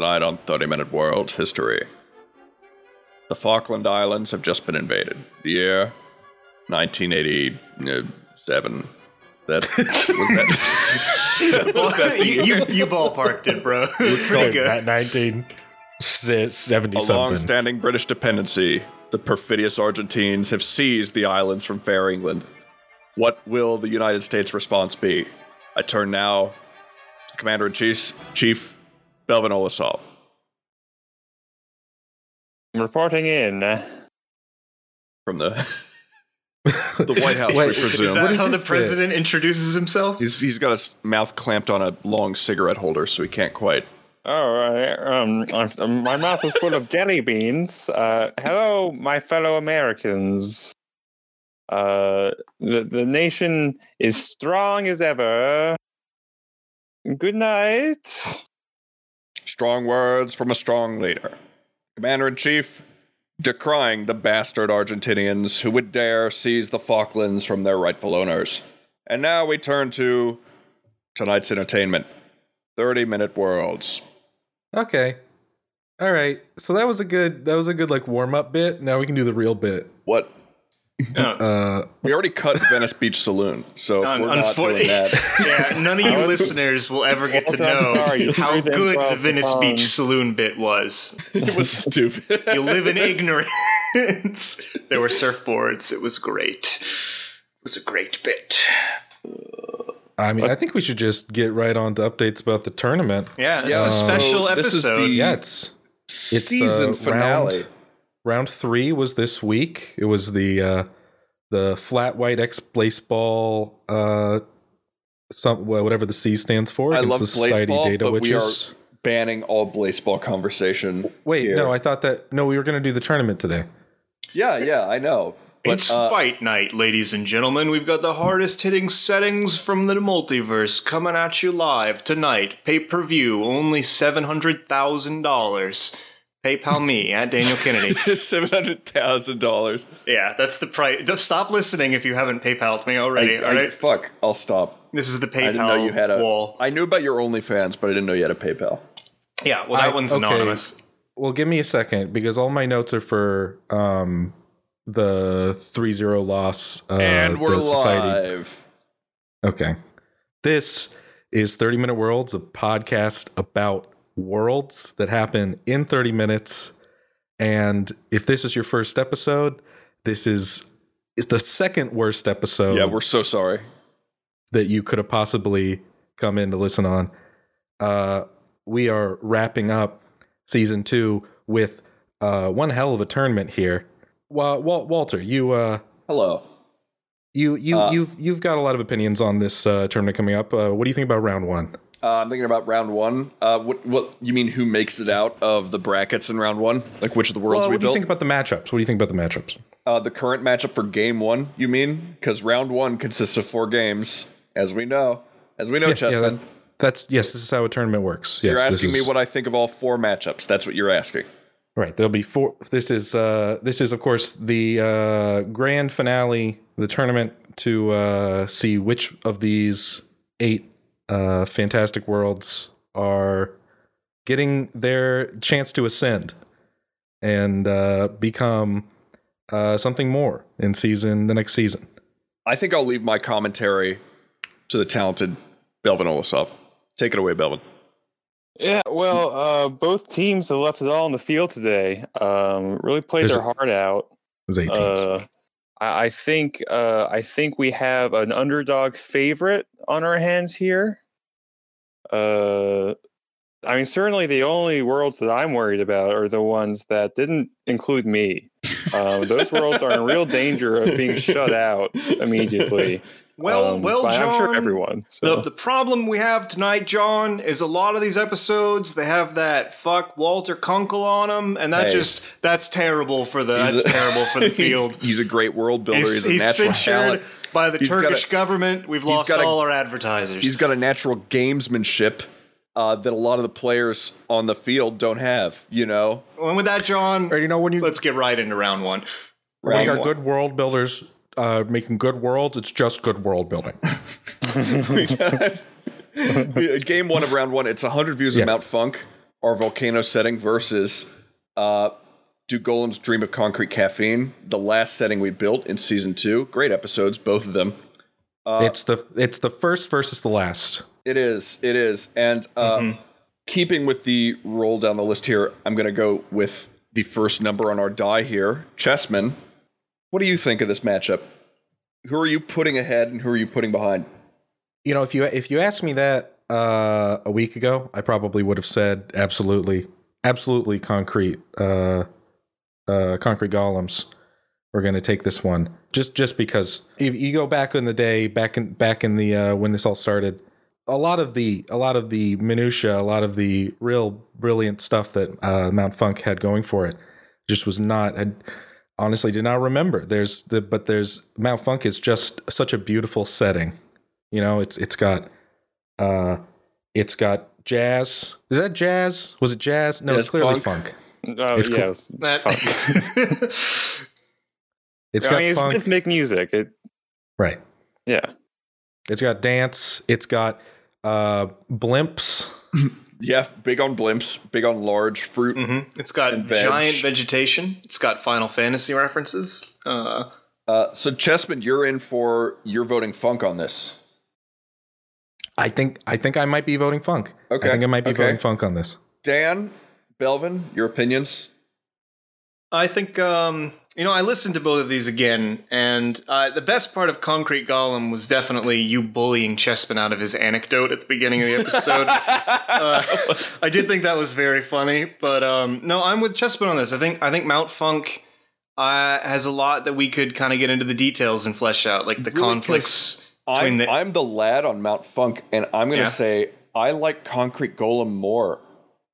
Tonight on 30 Minute World History. The Falkland Islands have just been invaded. The year 1987. That was that. you, you, you ballparked it, bro. Pretty good. At 1970 A something. long-standing British dependency. The perfidious Argentines have seized the islands from fair England. What will the United States response be? I turn now to the Commander in Chief, Chief Belvin Olasol. Reporting in. from the the White House, Wait, we presume. Is that What is how the this bit? president introduces himself? He's he's got his mouth clamped on a long cigarette holder, so he can't quite. All right. Um, I'm, um, my mouth is full of jelly beans. Uh, hello, my fellow Americans. Uh, the the nation is strong as ever. Good night. Strong words from a strong leader. Commander in Chief, decrying the bastard Argentinians who would dare seize the Falklands from their rightful owners. And now we turn to tonight's entertainment 30 Minute Worlds. Okay. All right. So that was a good that was a good like warm up bit. Now we can do the real bit. What? Uh We already cut Venice Beach Saloon, so if we're not doing that. yeah, none of you listeners will ever get to know how good the across the Venice. Beach Saloon bit was. it was stupid. You live in ignorance. there were surfboards. It was great. It was a great bit. I mean, I think we should just get right on to updates about the tournament. Yeah, it's Yeah, a so special this is episode. the- Yeah, it's It's, season uh, finale. round- round 3 was this week. It was the uh the flat white X baseball uh some whatever the C stands for I against love the Society Blaseball, Data but we are banning all baseball conversation. Wait, here. no, I thought that no, we were going to do the tournament today. yeah, yeah, I know. But, it's uh, fight night, ladies and gentlemen. We've got the hardest hitting settings from the multiverse coming at you live tonight. Pay per view, only $700,000. PayPal me at Daniel Kennedy. seven hundred thousand dollars. yeah, that's the price. Just stop listening if you haven't PayPal'd me already, I, alright? fuck, I'll stop. This is the PayPal I didn't know you had a. wall. I knew about your OnlyFans, but I didn't know you had a PayPal. Yeah, well, that I- one's okay. anonymous. Well, give me a second because all my notes are for um the 3-0 loss uh, and we're the Society live. Okay. This is 30 Minute Worlds, a podcast about worlds that happen in 30 minutes. And if this is your first episode, this is is the second worst episode Yeah, we're so sorry. that you could have possibly come in to listen on. Uh, we are wrapping up season two with uh, one hell of a tournament here. Well, Wal- Walter, you uh, Hello. you you Uh, you've you've got a lot of opinions on this uh, tournament coming up. Uh, what do you think about round one? Uh, I'm thinking about round one. Uh, what? What you mean? Who makes it out of the brackets in round one? Like which of the worlds Well, we what do you think about the matchups? What do you think about the matchups? Uh, the current matchup for game one, you mean? Because round one consists of four games, as we know. As we know, Chessman. that- that's yes. This is how a tournament works. Yes, you're asking me what I think of all four matchups. That's what you're asking. Right. There'll be four. This is uh, this is of course the uh, grand finale, the tournament to uh, see which of these eight uh, fantastic worlds are getting their chance to ascend and uh, become uh, something more in season the next season. I think I'll leave my commentary to the talented Belvin Olasov. Take it away, Belvin. Yeah, well, uh, both teams have left it all on the field today. Um, really played There's their a- heart out. There's eight teams. Uh, I, I think uh, I think we have an underdog favorite on our hands here. Uh, I mean, certainly the only worlds that I'm worried about are the ones that didn't include me. Um, those worlds are in real danger of being shut out immediately. Well, Um, well, John. I'm sure everyone. So. The, the problem we have tonight, John, is a lot of these episodes they have that fuck Walter Kunkel on them, and that Hey. just that's terrible for the He's that's a- terrible for the field. He's, a great world builder. He's, He's, a he's natural censured talent. By the He's Turkish a- government. We've lost got a- all our advertisers. He's got a natural gamesmanship uh, that a lot of the players on the field don't have. You know, and with that, John, Or, you know when you let's get right into round one. when you round got good world builders uh, making good worlds, it's just good world building. Game one of round one, it's 100 views Yeah. of Mount Funk. our volcano setting versus uh, Do Golems Dream of Concrete Caffeine, the last setting we built in season two. Great episodes, both of them. it's the it's the first versus the last. It is. It is. And uh, keeping with the roll down the list here, I'm going to go with the first number on our die here. Chessman, what do you think of this matchup? Who are you putting ahead and who are you putting behind? You know, if you if you asked me that uh, a week ago, I probably would have said absolutely, absolutely concrete, uh, uh, concrete golems. We're going to take this one just just because if you go back in the day, back in back in the uh, when this all started, a lot of the a lot of the minutia, a lot of the real brilliant stuff that uh, Mount Funk had going for it, just was not. I honestly did not remember. There's the but there's Mount Funk is just such a beautiful setting. You know, it's it's got uh it's got jazz. Is that jazz? Was it jazz? No, Yeah, it's clearly funk. funk. Oh, It's cool. yes. That- Funk. It's I got mean, it's funk. rhythmic music. It, right. yeah. It's got dance. It's got uh blimps. Yeah, big on blimps, big on large fruit. Mhm. It's got veg. giant vegetation. It's got Final Fantasy references. Uh, Uh, so, Chessman, you're in for you're voting funk on this. I think I think I might be voting funk. Okay, I think I might be okay. voting funk on this. Dan, Belvin, your opinions? I think um, you know I listened to both of these again, and uh, the best part of Concrete Golem was definitely you bullying Chespin out of his anecdote at the beginning of the episode. uh, I did think that was very funny, but um, no, I'm with Chespin on this. I think I think Mount Funk uh, has a lot that we could kind of get into the details and flesh out, like the Really, conflicts between I'm, the. I'm the lad on Mount Funk, and I'm going to Yeah. say I like Concrete Golem more.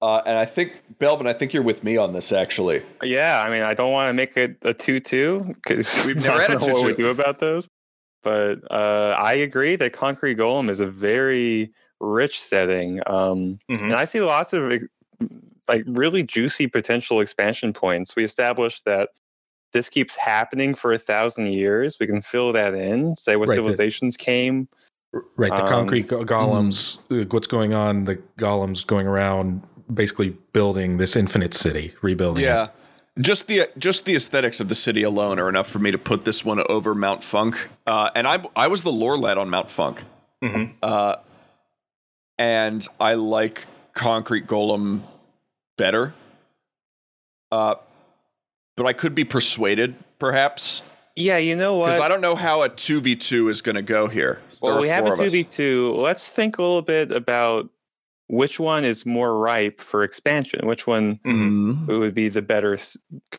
Uh, and I think, Belvin, I think you're with me on this, actually. Yeah, I mean, I don't want to make it a two-two because We've never had a know what we 2-2. do about those. But uh, I agree that Concrete Golem is a very rich setting, um, Mhm. and I see lots of like really juicy potential expansion points. We established that this keeps happening for a thousand years. We can fill that in, say what Right, the- civilizations came. Right, the Um, concrete go- golems. uh, What's going on? The golems going around, basically building this infinite city, rebuilding. it. Yeah. Just the just the aesthetics of the city alone are enough for me to put this one over Mount Funk. Uh, and I I was the lore lad on Mount Funk. Mhm. Uh, and I like Concrete Golem better. Uh, but I could be persuaded, perhaps, Yeah, you know what? because? I don't know how a two v two is going to go here. There Well, we have a two v two. Let's think a little bit about which one is more ripe for expansion. Which one Mhm. would be the better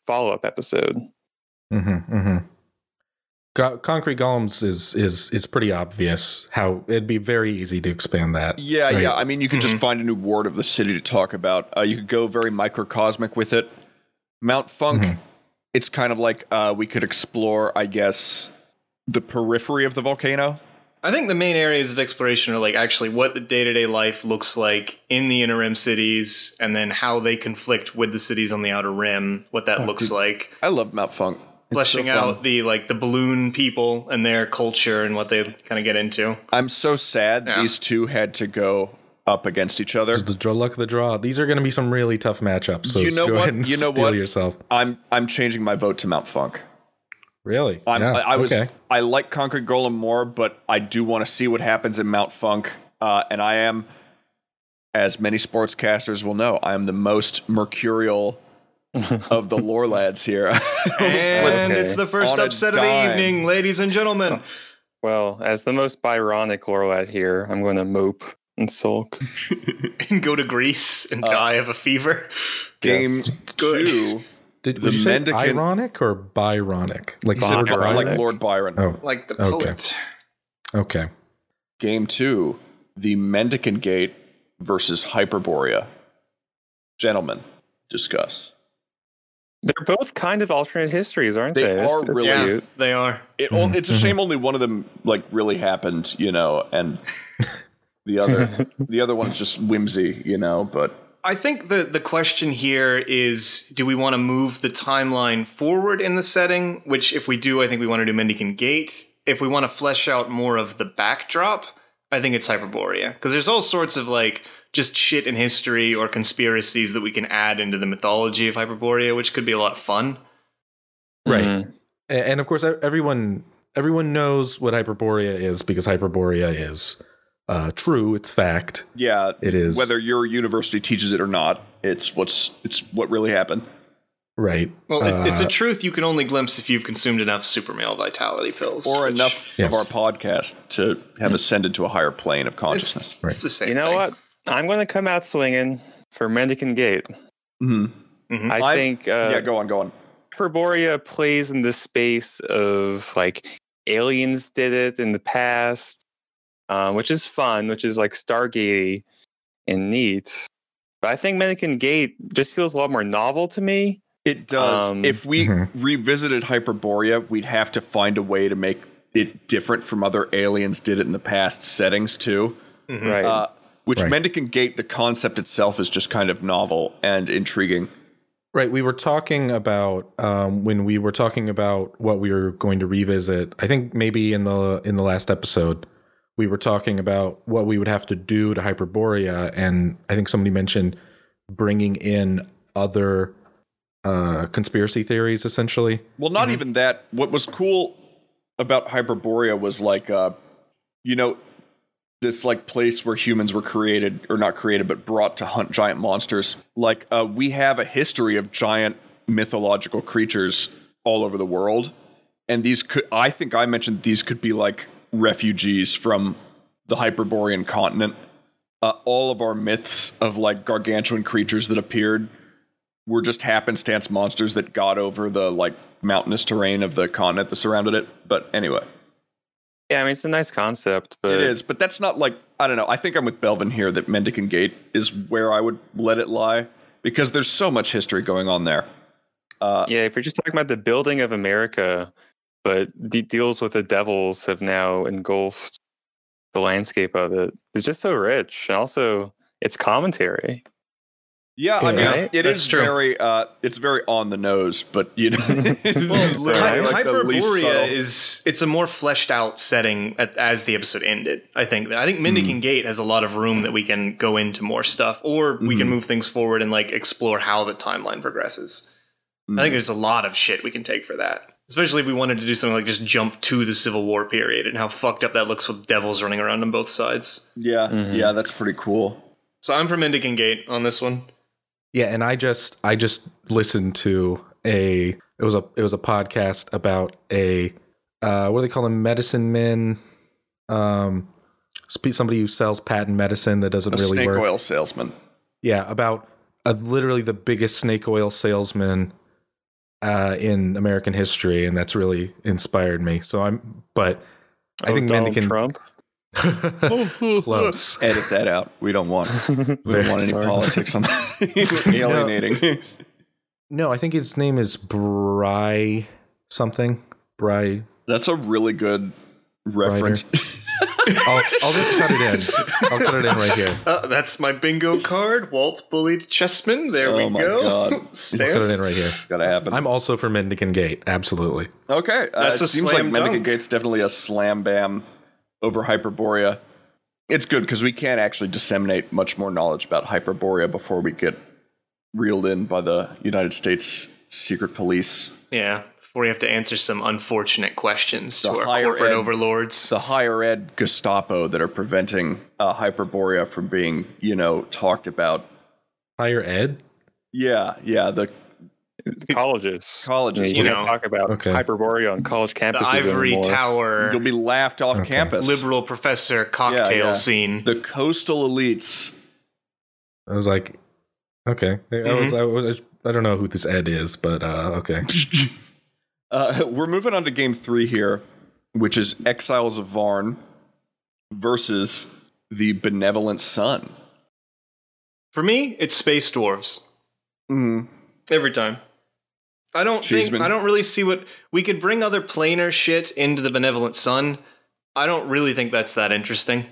follow up episode? Mm-hmm, mm-hmm. Go- concrete golems is is is pretty obvious. How it'd be very easy to expand that. Yeah, Right. yeah. I mean, you could just find a new ward of the city to talk about. Uh, you could go very microcosmic with it. Mount Funk, Mhm. it's kind of like uh, we could explore, I guess, the periphery of the volcano. I think the main areas of exploration are like actually what the day to day life looks like in the inner rim cities, and then how they conflict with the cities on the outer rim. What that oh, looks like, I love Mount Funk. It's fleshing so out the like the balloon people and their culture and what they kind of get into. I'm so sad Yeah. these two had to go up against each other. It's the draw, luck of the draw. These are going to be some really tough matchups. So You know go what? ahead and You know steel what? yourself. I'm I'm changing my vote to Mount Funk. Really? I'm, yeah. I, I was okay. I like Concrete Golem more, but I do want to see what happens in Mount Funk. Uh, and I am, as many sportscasters will know, I am the most mercurial of the lore lads here. And Okay. it's the first On upset of the evening, ladies and gentlemen. Well, as the most Byronic lore lad here, I'm going to mope and sulk. and go to Greece and Uh, die of a fever. Game Good. two, Did, the did you say mendicant- ironic or Byronic? Like, Byron- Byronic. like Lord Byron. Oh, Like the poet. okay. Game two, the Mendicant Gate versus Hyperborea. Gentlemen, discuss. They're both kind of alternate histories, aren't They they? That's- are that's really- Yeah, they are. It, Mhm, It's a shame only one of them like really happened, you know, and the other the other one's just whimsy, you know. But I think the the question here is do we want to move the timeline forward in the setting? Which if we do, I think we want to do Mendicant Gate. If we want to flesh out more of the backdrop, I think it's Hyperborea. Because there's all sorts of like just shit in history or conspiracies that we can add into the mythology of Hyperborea, which could be a lot of fun. Right. Mhm. And of course everyone everyone knows what hyperborea is because hyperborea is uh, true it's fact Yeah, it is whether your university teaches it or not, it's what's it's what really happened. right Well, it's, it's a Uh, truth you can only glimpse if you've consumed enough super male vitality pills. Or which- enough Yes. of our podcast to have ascended to a higher plane of consciousness. It's, it's the same You know thing. what? I'm going to come out swinging for Mendicant Gate. hmm Mhm. I I- think uh, yeah, go on, go on. Hyperborea plays in the space of like aliens did it in the past, um, which is fun, which is like Stargate and neat. But I think Mendicant Gate just feels a lot more novel to me. It does. Um, if we Mhm. revisited Hyperborea, we'd have to find a way to make it different from other aliens did it in the past settings too. Mhm. Right. Uh, which Right. Mendicant Gate, the concept itself is just kind of novel and intriguing. right we were talking about um, when we were talking about what we were going to revisit i think maybe in the in the last episode we were talking about what we would have to do to hyperborea and i think somebody mentioned bringing in other uh, conspiracy theories essentially Well, not even that. What was cool about Hyperborea was like, uh, you know, this like place where humans were created or not created, but brought to hunt giant monsters. Like, uh, we have a history of giant mythological creatures all over the world, and these could. I think I mentioned these could be like refugees from the Hyperborean continent. Uh, all of our myths of like gargantuan creatures that appeared were just happenstance monsters that got over the like mountainous terrain of the continent that surrounded it. But anyway, yeah, I mean it's a nice concept, but it is. But that's not like I don't know. I think I'm with Belvin here that Mendicant Gate is where I would let it lie because there's so much history going on there. Uh, yeah, if you're just talking about the building of America, but de- deals with the devils have now engulfed the landscape of it. It's just so rich, and also it's commentary. yeah, I mean, Right? it That's is true. very, uh, it's very on the nose, but you know, it's Well, literally Hy- like the least Hyperborea is it's a more fleshed out setting at, as the episode ended. I think I think Mendicant Gate has a lot of room that we can go into more stuff, or we can Mhm. move things forward and like explore how the timeline progresses. I Mm. think there's a lot of shit we can take for that. Especially if we wanted to do something like just jump to the Civil War period and how fucked up that looks with devils running around on both sides. yeah, Mhm. yeah, that's pretty cool. So I'm from Mendicant Gate on this one. Yeah, and I just I just listened to a it was a it was a podcast about a uh what do they call them medicine men um somebody who sells patent medicine that doesn't A really snake work. oil salesman. Yeah, about uh, literally the biggest snake oil salesman uh in American history and that's really inspired me. So I'm but I Oh, think Donald Mendicant Trump. close. Edit that out. We don't want. We don't want any sorry. politics on alienating. No, I think his name is Bry something. Bry That's a really good reference. I'll, I'll just cut it in. I'll cut it in right here. Uh, that's my bingo card. Walt bullied Chessman. There Oh we my go. God. I'll cut it Stamps. in right here. Gotta happen. I'm also for Mendicant Gate. Absolutely. okay, uh, That's it a seems slam like Mendicant. Gate's definitely a slam bam over Hyperborea. It's good because we can't actually disseminate much more knowledge about Hyperborea before we get reeled in by the United States secret police. Yeah, before we have to answer some unfortunate questions The to our corporate ed- overlords. the higher ed Gestapo that are preventing uh, Hyperborea from being, you know, talked about. Higher ed. Yeah, yeah, the colleges. Colleges, You you don't know. talk about Okay. Hyperborea on college campuses. The campuses ivory anymore. tower you'll be laughed off Okay. campus. liberal professor cocktail yeah. scene. the coastal elites. I was like, okay. I, was, I, was, I don't know who this Ed is, but uh, okay. Uh, we're moving on to game three here, which is Exiles of Varn versus the Benevolent Sun. For me, it's space dwarves Mm-hmm. every time. I don't think Cheeseman. I don't really see what we could bring other planar shit into the benevolent sun. I don't really think that's that interesting.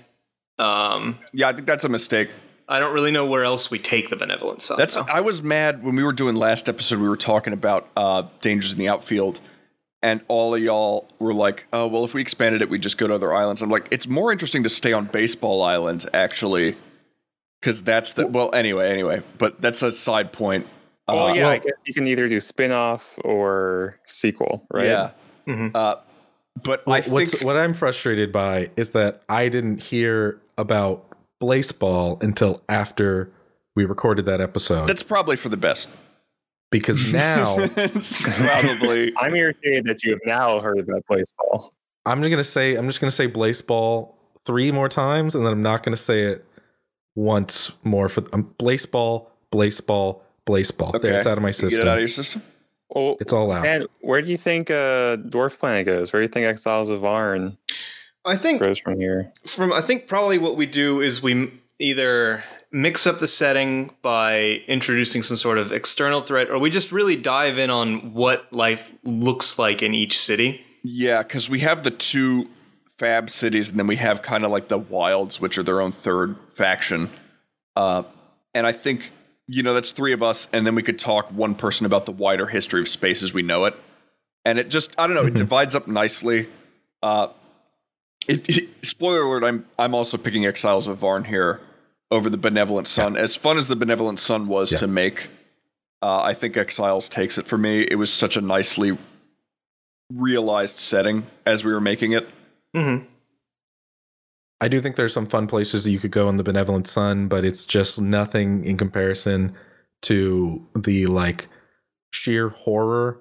Um, Yeah, I think that's a mistake. I don't really know where else we take the benevolent sun. That's though. I was mad when we were doing last episode. We were talking about uh, dangers in the outfield, and all of y'all were like, "Oh, well, if we expanded it, we'd just go to other islands." I'm like, it's more interesting to stay on Baseball islands actually, because that's the well. Anyway, anyway, but that's a side point. Well, Uh, yeah, I guess you can either do spin-off or sequel, right? Yeah. Mhm. Uh, but I What's think what I'm frustrated by is that I didn't hear about Blaseball until after we recorded that episode that's probably for the best. because now probably I'm irritated that you have now heard about baseball. I'm just gonna say I'm just gonna say Blaseball three more times and then I'm not gonna say it once more for um, Blaseball, Blaseball, Blaseball. There, Okay. it's out of my system. get it out of your system. Well, It's all out. and where do you think uh, Dwarf Planet goes? Where do you think Exiles of Varn I think goes from here? from I think probably what we do is we either mix up the setting by introducing some sort of external threat, or we just really dive in on what life looks like in each city. Yeah, because we have the two fab cities, and then we have kind of like the wilds, which are their own third faction. Uh, and I think you know that's three of us, and then we could talk one person about the wider history of space as we know it. And it just I don't know, it divides up nicely. Uh, it, it- spoiler alert: I'm I'm also picking Exiles of Varn here over the Benevolent Sun. As fun as the Benevolent Sun was Yeah. to make, uh, I think Exiles takes it for me. It was such a nicely realized setting as we were making it. Mm-hmm. I do think there's some fun places that you could go in the Benevolent Sun, but it's just nothing in comparison to the like sheer horror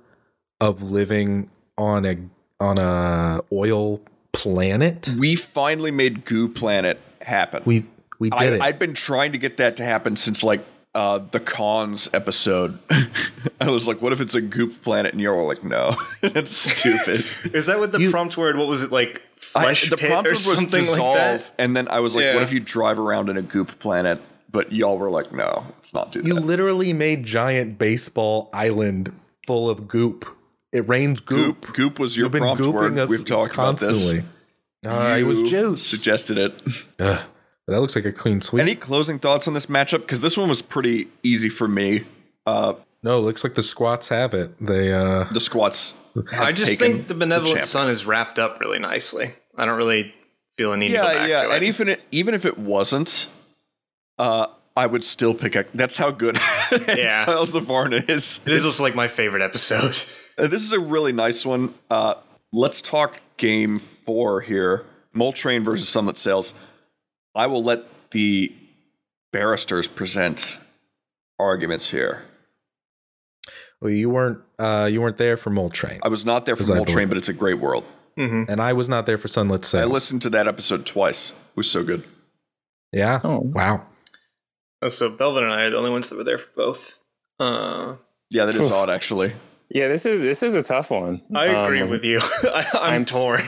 of living on a on a oil planet. We finally made Goo Planet happen. We we did I, it. I'd been trying to get that to happen since like uh, the cons episode. I was like, what if it's a goop planet? And you're all like, no, that's stupid. Is that what the You- prompt word? What was it like? I- Flesh the pit prompt or was something dissolve, like that. and then I was like, Yeah. what if you drive around in a goop planet? But y'all were like, no, let's not do that. you literally made giant baseball island full of goop. It rains goop. goop. Goop was your You've been prompt gooping word. us We've talked constantly. about Uh, this. it was You juice. Suggested it. Ugh, that looks like a clean sweep. Any closing thoughts on this matchup? Because this one was pretty easy for me. Uh, no, it looks like the squats have it. They uh the squats. have I just taken think the benevolent champ. sun is wrapped up really nicely. I don't really feel a need to go Yeah, back yeah. to it. And even it, even if it wasn't, uh, I would still pick. Ex- That's how good Yeah. Exiles of Varna is. it is also like my favorite episode. Uh, this is a really nice one. Uh, let's talk game four here. Mole Train versus Sunlit Sails. I will let the barristers present arguments here. well, you weren't uh you weren't there for Mole Train. I was not there for As I Mole believe Train, it. but it's a great world. Mm-hmm. and I was not there for Sunlit Sails. I listened to that episode twice. It was so good. Yeah. Oh. Wow. So Belvin and I are the only ones that were there for both. Uh, Yeah, that is Oof. odd, actually. Yeah, this is this is a tough one. I agree Um, with you. I, I'm, I'm- torn.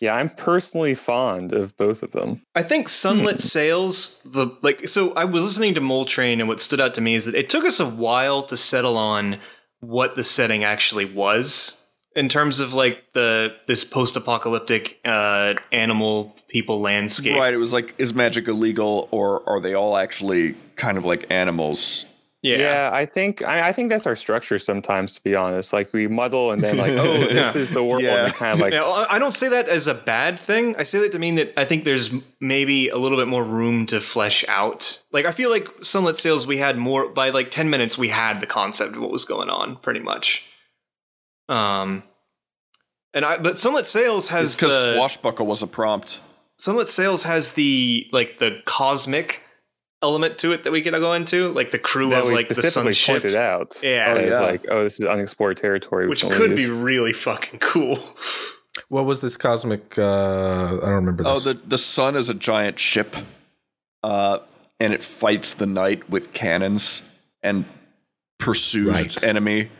Yeah, I'm personally fond of both of them. I think Sunlit Sails, the like so I was listening to Mole Train and what stood out to me is that it took us a while to settle on what the setting actually was in terms of like the this post-apocalyptic uh animal people landscape. Right. It was like, is magic illegal, or are they all actually kind of like animals? Yeah. Yeah, I think I, I think that's our structure sometimes. To be honest, like we muddle and then like, oh, this is the world. Yeah. And kind of like, Now, I I don't say that as a bad thing. I say that to mean that I think there's maybe a little bit more room to flesh out. Like I feel like Sunlit Sails, we had more by like ten minutes. We had the concept of what was going on, pretty much. Um, and I but Sunlit Sails has because swashbuckle was a prompt. Sunlit Sails has the like the cosmic element to it that we could go into, like the crew that of like the specifically sun ship, pointed out. Yeah. Oh, as yeah. like, oh, this is unexplored territory, which could leave. be really fucking cool. What was this cosmic uh I don't remember Oh, the the sun is a giant ship, uh, and it fights the night with cannons and pursues its enemy.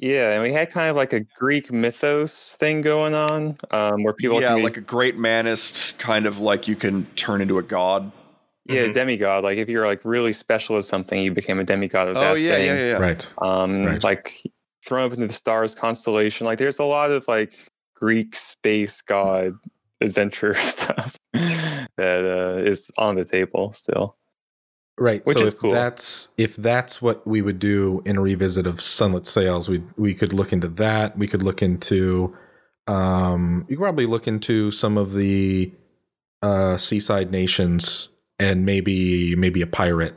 Yeah, and we had kind of like a Greek mythos thing going on, um, where people yeah, can be, like a great manist, kind of like you can turn into a god. Yeah, Mhm. demigod. Like if you're like really special at something, you became a demigod of Oh that yeah, thing. yeah, yeah, yeah. right. Um, Right. like thrown up into the stars constellation. Like there's a lot of like Greek space god adventure stuff that uh, is on the table still. Right. Which so is if cool. that's if that's what we would do in a revisit of Sunlit Sails, we we could look into that. We could look into um you could probably look into some of the uh seaside nations and maybe maybe a pirate,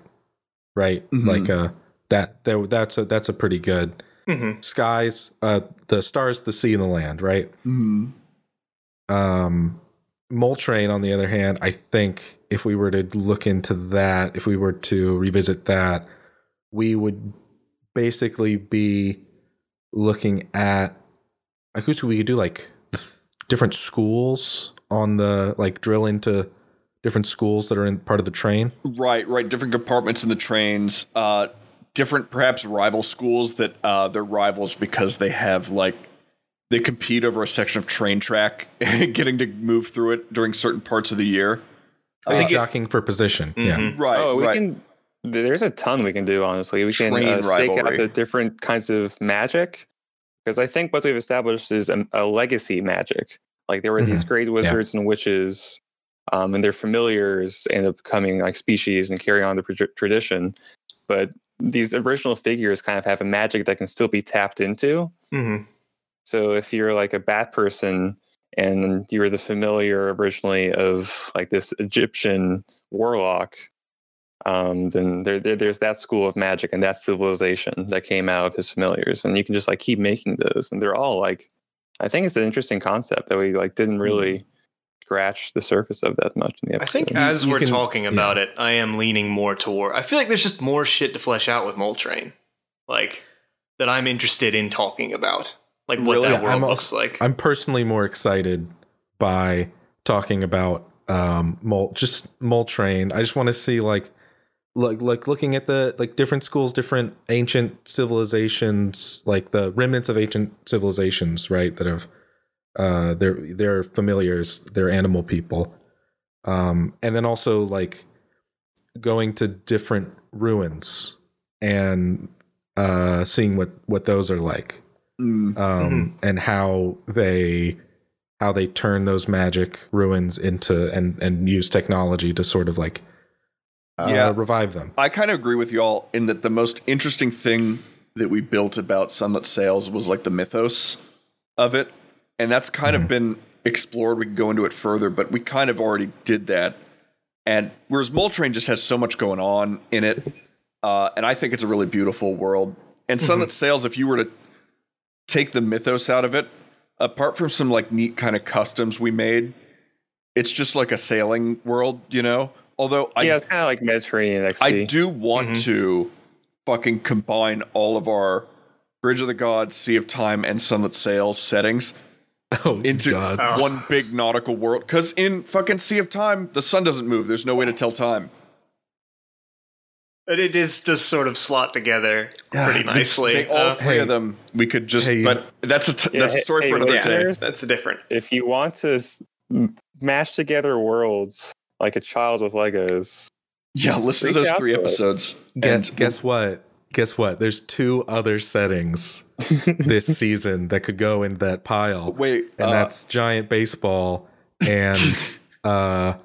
right? Mhm. Like uh that, that that's a that's a pretty good Mhm. skies, uh the stars, the sea, and the land, right? Mhm. Um Mole Train, on the other hand, I think if we were to look into that, if we were to revisit that, we would basically be looking at I guess we could do like different schools on the like drill into different schools that are in part of the train. Right, right. Different compartments in the trains. Uh, different, perhaps rival schools that uh, they're rivals because they have like they compete over a section of train track, getting to move through it during certain parts of the year. I think it- jockeying for position. Yeah. Mhm. Right. oh, we right. can. There's a ton we can do. Honestly, we can Train uh, stake out the different kinds of magic because I think what we've established is a, a legacy magic. Like there were these great wizards and witches, um, and their familiars end up becoming like species and carry on the tra- tradition. But these original figures kind of have a magic that can still be tapped into. Mhm. So if you're like a bat person and you're the familiar originally of like this Egyptian warlock, um, then there, there there's that school of magic and that civilization that came out of his familiars, and you can just like keep making those, and they're all like, I think it's an interesting concept that we like didn't really scratch the surface of that much in the I think as you we're can- talking about it, I am leaning more toward. I feel like there's just more shit to flesh out with Mole Train, like that I'm interested in talking about, like what Really? that world I'm looks like. I'm personally more excited by talking about um mole just mole train. I just want to see like like like looking at the like different schools, different ancient civilizations, like the remnants of ancient civilizations, right? That have uh their their familiars, their animal people. Um and then also like going to different ruins and uh seeing what what those are like Mm. um, and how they how they turn those magic ruins into and and use technology to sort of like uh, Yeah. revive them. I kind of agree with y'all in that the most interesting thing that we built about Sunlit Sails was like the mythos of it. And that's kind of been explored. We can go into it further, but we kind of already did that. And whereas Mole Train just has so much going on in it, uh, and I think it's a really beautiful world. And Sunlit Sails, if you were to take the mythos out of it, apart from some like neat kind of customs we made, it's just like a sailing world, you know? Although I yeah, it's kind of like Mediterranean XP. I do want Mhm. to fucking combine all of our Bridge of the Gods, Sea of Time, and Sunlit Sails settings Oh, into God. Oh. one big nautical world. Because in fucking Sea of Time, the sun doesn't move. There's no way to tell time. But it is just sort of slot together pretty The- nicely. they- all Uh, three Hey. of them, we could just. Hey. but that's a t- Yeah, that's a story hey, for another day. listeners, that's different. if you want to s- m- mash together worlds like a child with Legos, Yeah, listen to those three to episodes. Guess, and guess what? Guess what? There's two other settings this season that could go in that pile, wait, and uh, that's giant baseball and uh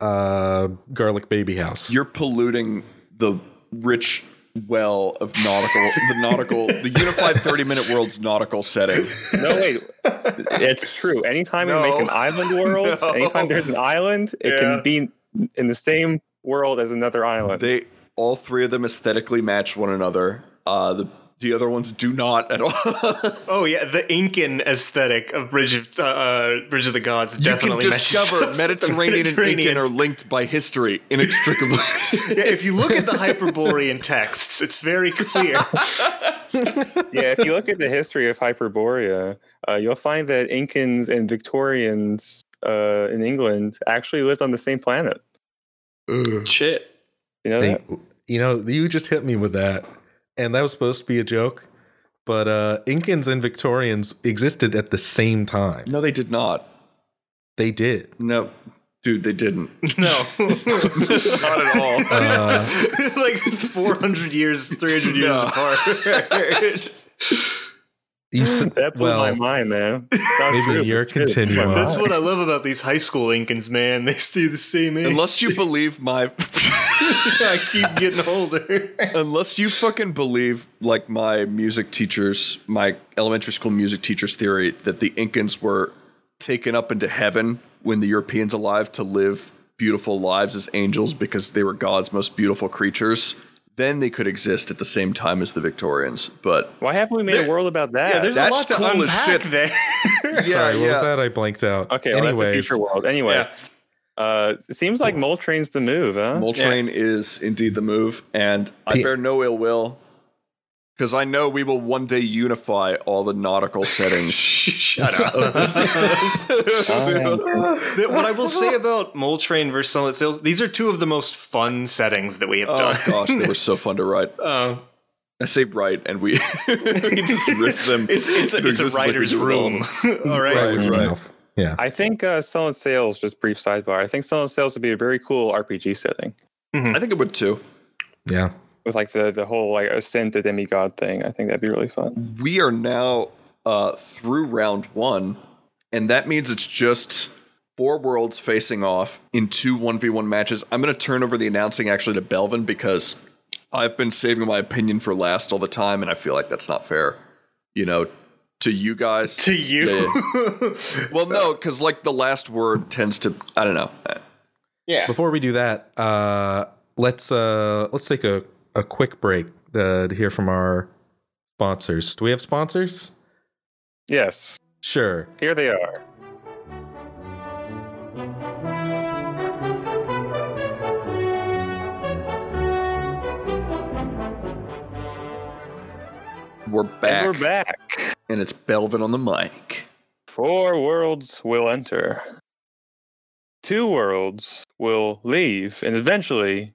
uh garlic baby house. you're polluting the rich well of nautical, the nautical, the unified 30 minute world's nautical setting. no wait, it's true. Anytime we make an island world, No. anytime there's an island, it Yeah. can be in the same world as another island. They all three of them aesthetically match one another. Uh, the the other ones do not at all. Oh yeah, the Incan aesthetic of Bridge of uh, uh, Bridge of the Gods you can definitely meshes up discover with Mediterranean, and Incan are linked by history inextricably. yeah, if you look at the Hyperborean texts, it's very clear. yeah, if you look at the history of Hyperborea, uh, you'll find that Incans and Victorians uh, in England actually lived on the same planet. Shit. You know They, you know, you just hit me with that, and that was supposed to be a joke. But uh, Incans and Victorians existed at the same time. no, they did not. They did. No, dude, they didn't. No, not at all. Uh, like 400 years, 300 years No. apart. You said, That blew my mind, man. It's not maybe true, you're but it's true. continuing. That's what I love about these high school Incans, man. They stay the same age. Unless you believe my, I keep getting older. unless you fucking believe like my music teachers, my elementary school music teachers' theory that the Incans were taken up into heaven when the Europeans alive to live beautiful lives as angels because they were God's most beautiful creatures, then they could exist at the same time as the Victorians. But Why haven't we made There- a world about that? Yeah, there's a lot to cool unpack shit. there. yeah, Sorry, what yeah. was that? I blanked out. okay, well, that's the future world. Anyway, Yeah. uh, it seems like Mole Train's the move, huh? Moltrain is indeed the move, and I P- bear no ill will because I know we will one day unify all the nautical settings. Shut up. Oh, what I will say about Mole Train versus Sunlit Sails, these are two of the most fun settings that we have oh done. gosh, they were so fun to write. Uh, I say write, and we, we just riff them. it's it's a, it's a existence like writer's do with all of room. All right. Right. with right. mouth. Yeah. I think uh, Sullen Sales, just brief sidebar, I think Sullen Sales would be a very cool RPG setting I think it would too. Yeah. With like the, the whole like ascent to demigod thing. I think that'd be really fun. We are now uh, through round one, and that means it's just four worlds facing off in two 1v1 matches. I'm going to turn over the announcing actually to Belvin because I've been saving my opinion for last all the time, and I feel like that's not fair, you know, to you guys. To you. well, no, because like the last word tends to, I don't know. yeah. Before we do that, uh, let's uh, let's take a, a quick break uh, to hear from our sponsors. Do we have sponsors? Yes, Sure. here they are. We're back, And we're back. and it's Belvin on the mic. Four worlds will enter. Two worlds will leave, and eventually,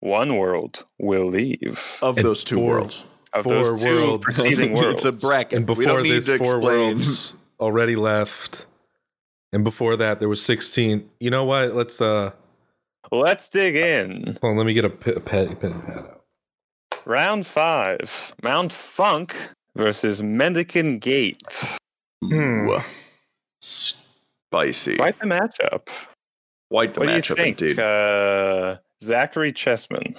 one world will leave. Of And those two four- worlds. Of four those two worlds. preceding worlds. it's a bracket. And before don't this, four explain. worlds already left. And before that, there was 16. You know what? Let's uh, Let's dig in. hold on, let me get a p- a pen, pen and pad out. Round five Mount Funk versus Mendicant Gate. Ooh. Spicy. Quite the matchup. Quite the what matchup do you think, indeed. uh, Zachary Chessman?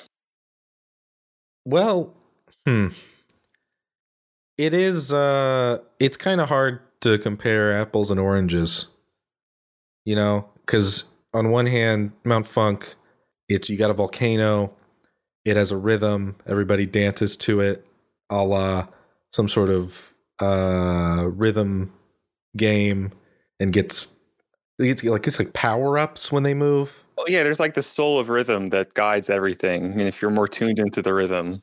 Well, hmm. It is uh it's kind of hard to compare apples and oranges. You know, cuz on one hand, Mount Funk, it's you got a volcano, it has a rhythm, everybody dances to it, a la some sort of uh rhythm game and gets it's like it's like power-ups when they move. Oh yeah, there's like the soul of rhythm that guides everything. And if you're more tuned into the rhythm,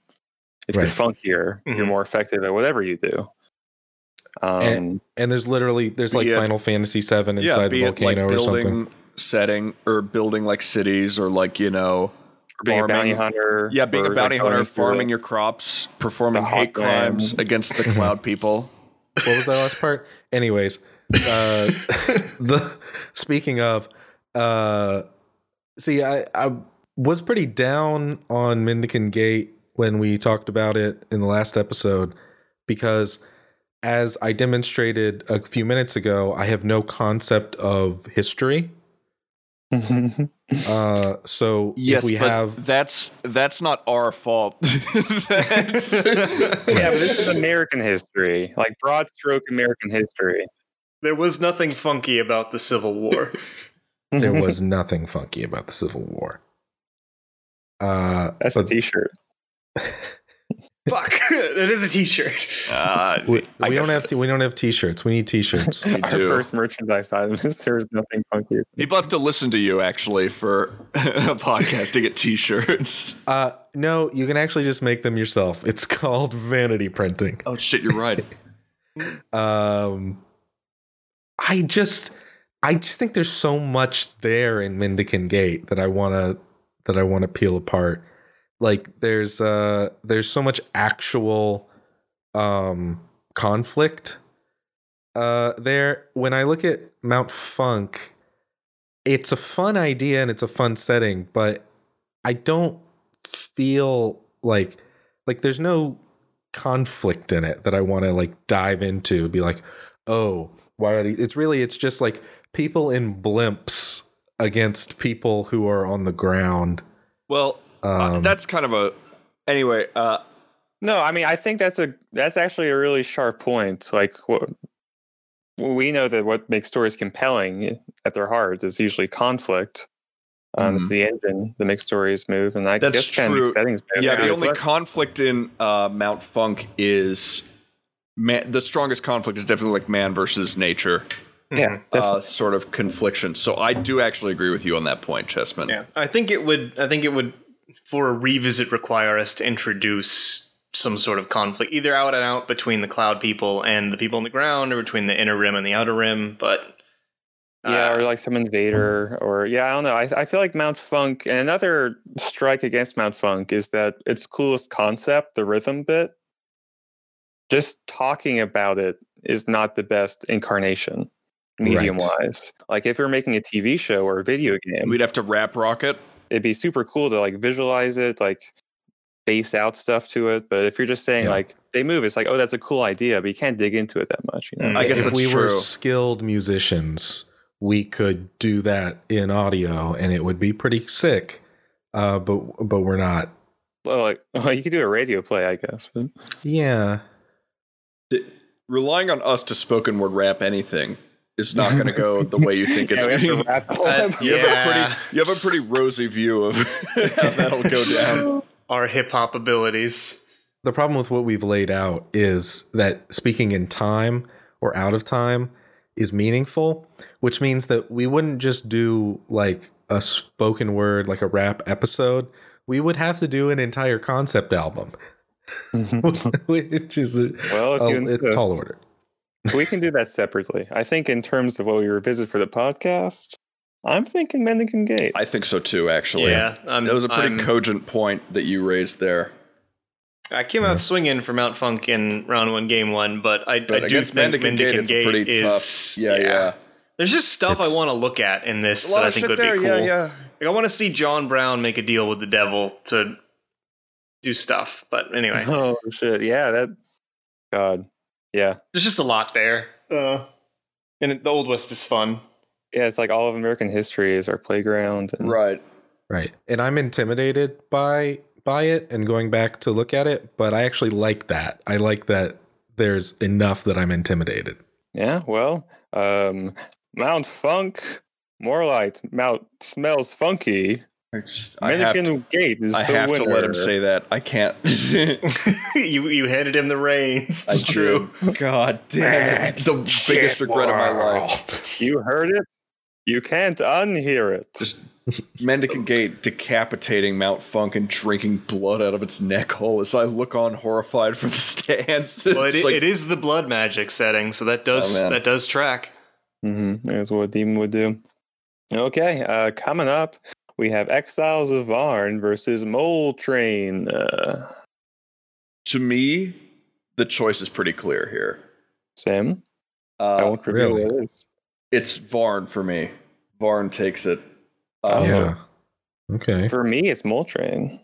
if Right. you're funkier, you're Mhm. more effective at whatever you do. Um, And- And there's literally there's like Yeah. Final Fantasy 7 yeah, inside be the it like volcano or something. setting or building like cities or like, you know, being a bounty hunter. yeah, being a bounty going hunter, farming your crops, performing hate crimes against the cloud people. what was that last part? Anyways, uh, the speaking of, uh, see, I I was pretty down on Mendicant Gate when we talked about it in the last episode because, as I demonstrated a few minutes ago, I have no concept of history. Uh, so Yes, if we but have that's that's not our fault. That's- yeah, but this is American history, like broad stroke American history. There was nothing funky about the Civil War. there was nothing funky about the Civil War. Uh, That's a but T-shirt. Fuck. that is a t-shirt. Uh, we, we don't have to, is. we don't have t-shirts. We need t-shirts. We Our do. first merchandise item is there's nothing funky. People have to listen to you actually for a podcast to get T-shirts. Uh, no, you can actually just make them yourself. It's called vanity printing. Oh shit, you're right. Um, I just, I just think there's so much there in Mendicant Gate that I want to, that I want to peel apart. Like there's, uh, there's so much actual, um, conflict, uh, there. When I look at Mount Funk, it's a fun idea and it's a fun setting, but I don't feel like like there's no conflict in it that I want to like dive into be like, "Oh, why are these?" It's really it's just like people in blimps against people who are on the ground. Well, uh, Um, that's kind of a. Anyway, uh, No, I mean I think that's a that's actually a really sharp point. Like what we know that what makes stories compelling at their heart is usually conflict. Um, It's Mhm. the engine that makes stories move, and I That's guess kind of settings. Yeah, the only that- conflict in uh, Mount Funk is man, the strongest conflict is definitely like man versus nature yeah, definitely. uh, sort of confliction. So I do actually agree with you on that point, Chessman. Yeah, I think it would. I think it would, for a revisit, require us to introduce some sort of conflict, either out and out between the cloud people and the people on the ground, or between the inner rim and the outer rim. But Yeah, uh, or like some invader, or yeah, I don't know. I, I feel like Mount Funk, and another strike against Mount Funk is that its coolest concept, the rhythm bit, just talking about it is not the best incarnation, medium wise. Like if you're making a TV show or a video game, We'd have to rap rocket. it'd be super cool to like visualize it, like base out stuff to it. But if you're just saying Yeah. like they move, it's like, oh, that's a cool idea, but you can't dig into it that much. You know? Mm. I guess if that's we were skilled musicians, we could do that in audio, and it would be pretty sick. Uh, but but we're not. Well, like, well, you could do a radio play, I guess. But Yeah, Relying on us to spoken word rap anything is not going to go the way you think it's Yeah, we to going. wrap Uh, episode. You have a Yeah. pretty you have a pretty rosy view of how that'll go down. our hip hop abilities. the problem with what we've laid out is that speaking in time or out of time is meaningful, which means that we wouldn't just do like a spoken word, like a rap episode. We would have to do an entire concept album, which mm-hmm. is a, Well, if a- you a insist. tall order. we can do that separately. I think in terms of what we revisit for the podcast, I'm thinking Mendicant Gate. I think so too. Actually, Yeah, I'm, that was a pretty I'm- cogent point that you raised there. I came out swinging for Mount Funk in round one, game one, but I, But I do think Mendicant Mendicant Gate, Gate, pretty is tough. Yeah, yeah. There's just stuff I want to look at in this that I think would there. be cool. Yeah, yeah. Like I want to see John Brown make a deal with the devil to do stuff. But anyway, Oh shit! Yeah, that. God. Yeah, there's just a lot there. Uh, and it- the Old West is fun. yeah. It's like all of American history is our playground. And Right. Right. And I'm intimidated by by it and going back to look at it, but I actually like that. I like that there's enough that I'm intimidated. Yeah. Well, um, Mount Funk, more like Mount smells funky. I, just, I have to, Mendicant Gate is I the have winner. to let him say that. I can't. you you handed him the reins. I It's true. do. God damn it. The biggest regret of my life. You heard it. You can't unhear it. Just Mendicant Gate decapitating Mount Funk and drinking blood out of its neck hole as I look on horrified from the stands. Well, it, It's like- it is the blood magic setting, so that does Oh, that does track. Mm-hmm. That's what a demon would do. Okay, uh, coming up, we have Exiles of Varn versus Mole Train. Uh, to me, the choice is pretty clear here. Sam, I Uh, won't reveal really? it is. it's Varn for me. Varn takes it. Oh. Um, yeah. Okay. For me, it's Mole Train.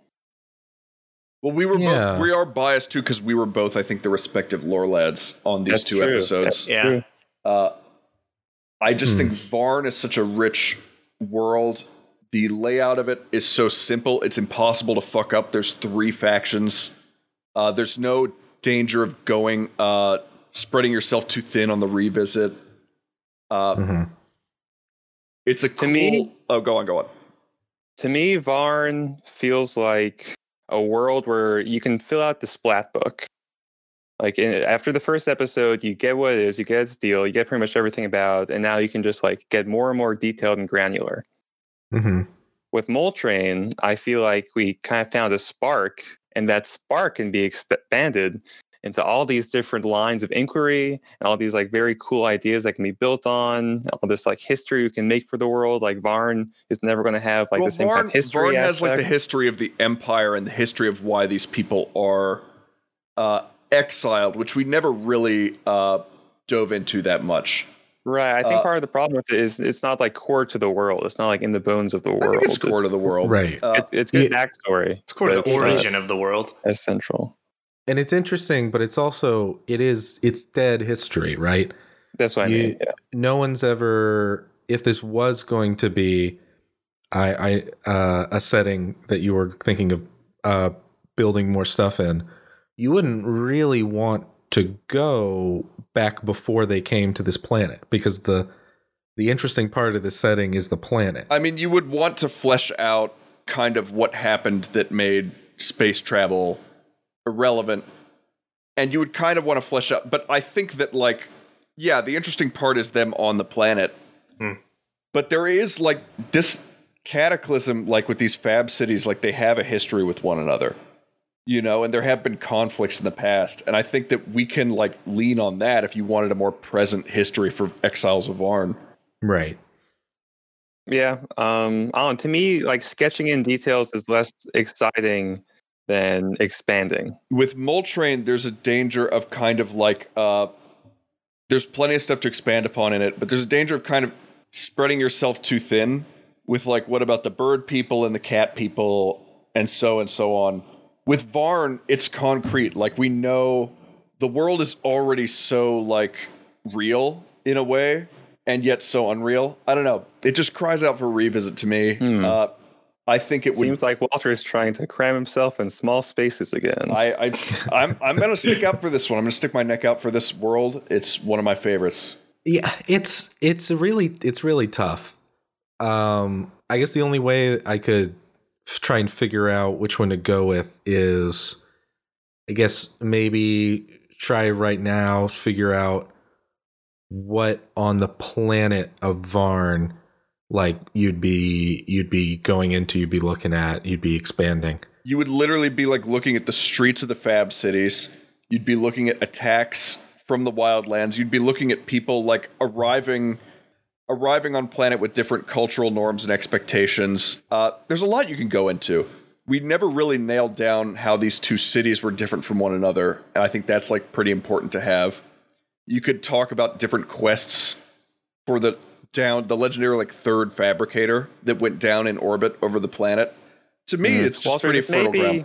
Well, we were Yeah. both we are biased too because we were both, I think, the respective lore lads on these That's two true. episodes. That's Yeah. true. Uh, I just Hmm. think Varn is such a rich world. The layout of it is so simple; it's impossible to fuck up. There's three factions. Uh, there's no danger of going uh, spreading yourself too thin on the revisit. Uh, Mhm. It's a cool. me- oh, go on, go on. To me, Varn feels like a world where you can fill out the splat book. Like in, after the first episode, you get what it is, you get its deal, you get pretty much everything about, it, and now you can just like get more and more detailed and granular. Mhm. with Mole Train, I feel like we kind of found a spark, and that spark can be expanded into all these different lines of inquiry and all these like very cool ideas that can be built on all this like history we can make for the world. Like Varn is never going to have like well, the same kind of history. Varn has like the history of the empire and the history of why these people are uh, exiled, which we never really uh, dove into that much. Right. I think uh, part of the problem with it is it's not like core to the world. It's not like in the bones of the I world. think it's core to the world, Right. Uh, It's, it's good Yeah. backstory. It's core to the it's not origin of the world. as central. And it's interesting, but it's also it is it's dead history, right? That's what I mean. Yeah. no one's ever if this was going to be i i uh a setting that you were thinking of uh building more stuff in you wouldn't really want to go back before they came to this planet because the the interesting part of the setting is the planet. I mean, you would want to flesh out kind of what happened that made space travel irrelevant. And you would kind of want to flesh out, but I think that, like, yeah, the interesting part is them on the planet. Hmm. But there is, like, this cataclysm, like with these fab cities, like, they have a history with one another, you know, and there have been conflicts in the past. And I think that we can, like, lean on that if you wanted a more present history for Exiles of Varn. Right. Yeah. Um, I don't to me, like sketching in details is less exciting than expanding. with Mole Train, there's a danger of kind of like uh, there's plenty of stuff to expand upon in it, but there's a danger of kind of spreading yourself too thin with like what about the bird people and the cat people and so and so on. With Varn, it's concrete. Like we know the world is already so like real in a way and yet so unreal. I don't know. It just cries out for a revisit to me. Hmm. Uh, I think it would Seems like Walter is trying to cram himself in small spaces again. I, I I'm I'm gonna stick out for this one. I'm gonna stick my neck out for this world. It's one of my favorites. Yeah, it's it's really it's really tough. Um, I guess the only way I could f- try and figure out which one to go with is, I guess maybe try right now figure out what on the planet of Varn like you'd be you'd be going into you'd be looking at you'd be expanding You would literally be like looking at the streets of the Fab cities. You'd be looking at attacks from the wildlands. You'd be looking at people like arriving arriving on planet with different cultural norms and expectations. Uh, there's a lot you can go into. We never really nailed down how these two cities were different from one another, and I think that's like pretty important to have. You could talk about different quests for the down the legendary like third fabricator that went down in orbit over the planet. To me, Mm. it's just Walter, pretty this may fertile be ground.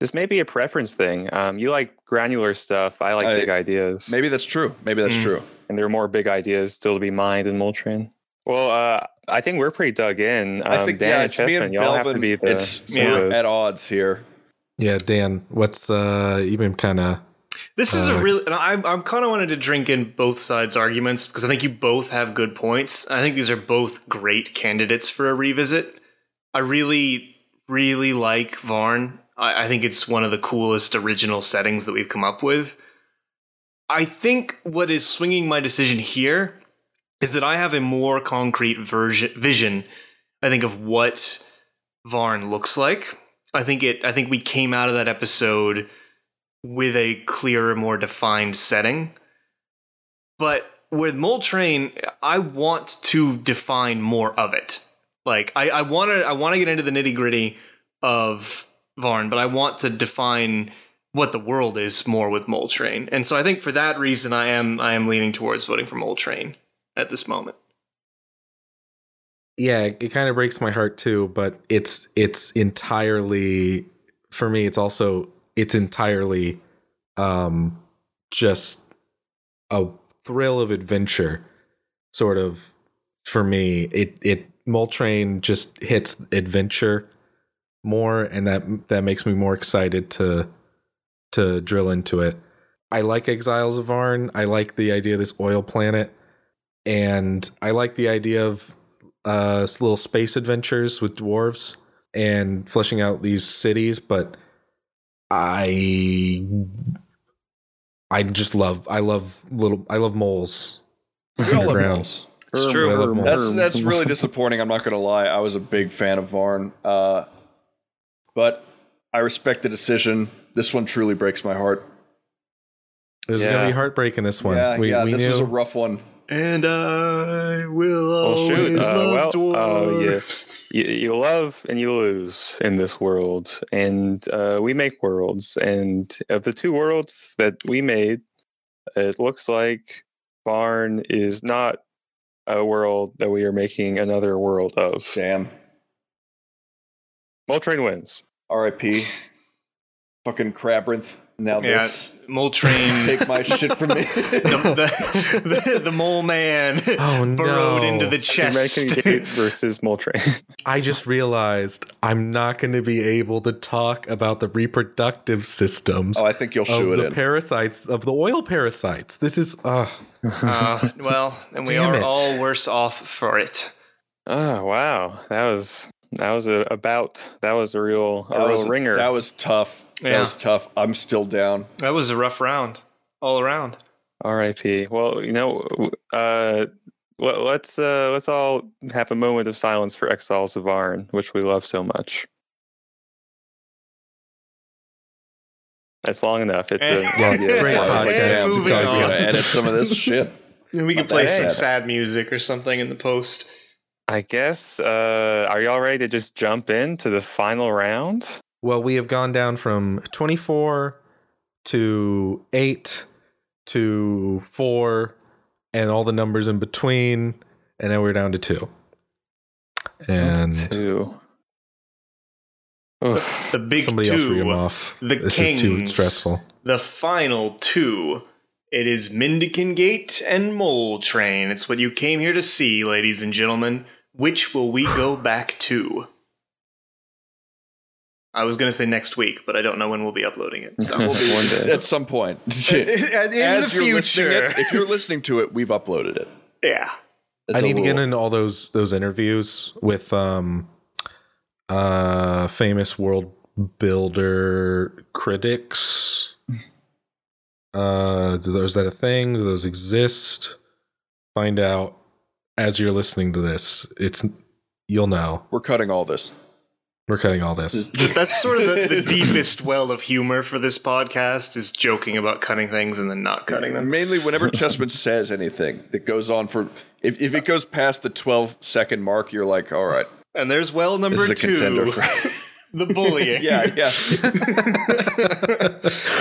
this may be a preference thing. Um, you like granular stuff. I like I- big ideas. Maybe that's true. Maybe that's Mm. true. And there are more big ideas still to be mined in Mole Train. Well, uh, I think we're pretty dug in. Um, I think Dan yeah, and it's Chessman, y'all have to be the it's Yeah. at odds here. yeah dan what's uh you've been kind of This is a Uh, really, and I'm, I'm kind of wanted to drink in both sides' arguments because I think you both have good points. I think these are both great candidates for a revisit. I really, really like Varn. I, I think it's one of the coolest original settings that we've come up with. I think what is swinging my decision here is that I have a more concrete version, vision, I think, of what Varn looks like. I think it. I think we came out of that episode with a clearer, more defined setting. But with Mole Train, I want to define more of it. Like I, I want to, I want to get into the nitty gritty of Varn, but I want to define what the world is more with Mole Train. And so I think for that reason, I am, I am leaning towards voting for Mole Train at this moment. yeah it kind of breaks my heart too but it's it's entirely for me it's also it's entirely um just a thrill of adventure sort of for me it it Mole Train just hits adventure more and that that makes me more excited to to drill into it i like exiles of Varn. i like the idea of this oil planet and i like the idea of uh little space adventures with dwarves and fleshing out these cities but i i just love i love little i love moles We all love moles. It's true. I love. That's that's really disappointing. I'm not gonna lie. I was a big fan of Varn, uh, but I respect the decision. This one truly breaks my heart. There's gonna be heartbreak in this one yeah, we, yeah. we this knew was a rough one. And I will Well, shoot, always uh, love well, uh, yeah. you, you love and you lose in this world and uh, we make worlds and of the two worlds that we made it looks like Varn is not a world that we are making another world of Damn. Mole Train wins R.I.P. Fucking Crabbrinth. Now Yeah, this Mole Train. take my shit from me. the, the, the mole man Oh, burrowed no. into the chest. American Gate versus Mole Train. I just realized I'm not going to be able to talk about the reproductive systems oh, I think you'll shoe of it the in. parasites of the oil parasites. This is uh Uh, well, and we are it. all worse off for it. oh wow, that was that was a about that was a real a that real was, ringer. That was tough. That was tough. I'm still down. That was a rough round, all around. R.I.P. Well, you know, uh, let- let's uh, let's all have a moment of silence for Exiles of Arn, which we love so much. That's long enough. It's a Yeah, Yeah, great I was like, podcast. damn, Moving gotta on. edit some of this shit. We can play some bad. sad music or something in the post. I guess. Uh, are y'all ready to just jump into the final round? Well we have gone down from 24 to 8 to 4 and all the numbers in between and now we're down to 2. And two. Oof. The big somebody two, off. the this is too kings. stressful. the final two. It is Mendicant Gate and Mole Train. It's what you came here to see, ladies and gentlemen. Which will we go back to? I was going to say next week, but I don't know when we'll be uploading it. So One day. At some point. in As the you're future. it, if you're listening to it, we've uploaded it. yeah. It's I a need to get little- into all those those interviews with um uh famous world builder critics. Uh do those is that a thing? Do those exist? Find out as you're listening to this. It's you'll know. We're cutting all this. We're cutting all this. That's sort of the, the deepest well of humor for this podcast is joking about cutting things and then not cutting them. Mainly, whenever Chessman says anything that goes on for, if, if it goes past the 12 second mark, you're like, all right, And there's well this number is a contender two, for. the bullying. yeah, yeah.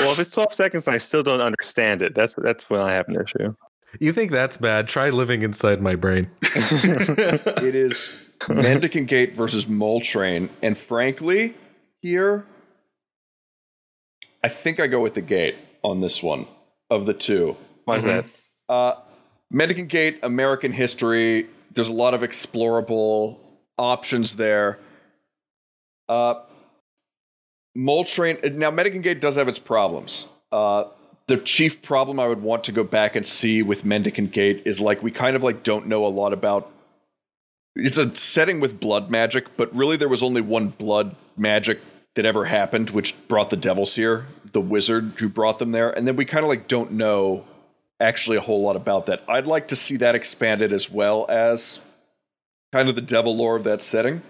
Well, if it's 12 seconds and I still don't understand it, that's that's when I have an issue. You think that's bad? Try living inside my brain. It is Mendicant Gate versus Mole Train. And frankly, here, I think I go with the gate on this one of the two. Why is that? Uh, Mendicant Gate, American history. There's a lot of explorable options there. Uh, Mole Train. Now, Mendicant Gate does have its problems. Uh, the chief problem I would want to go back and see with Mendicant Gate is like we kind of like don't know a lot about. It's a setting with blood magic, but really there was only one blood magic that ever happened, which brought the devils here. The wizard who brought them there, and then we kind of like don't know actually a whole lot about that. I'd like to see that expanded as well as kind of the devil lore of that setting.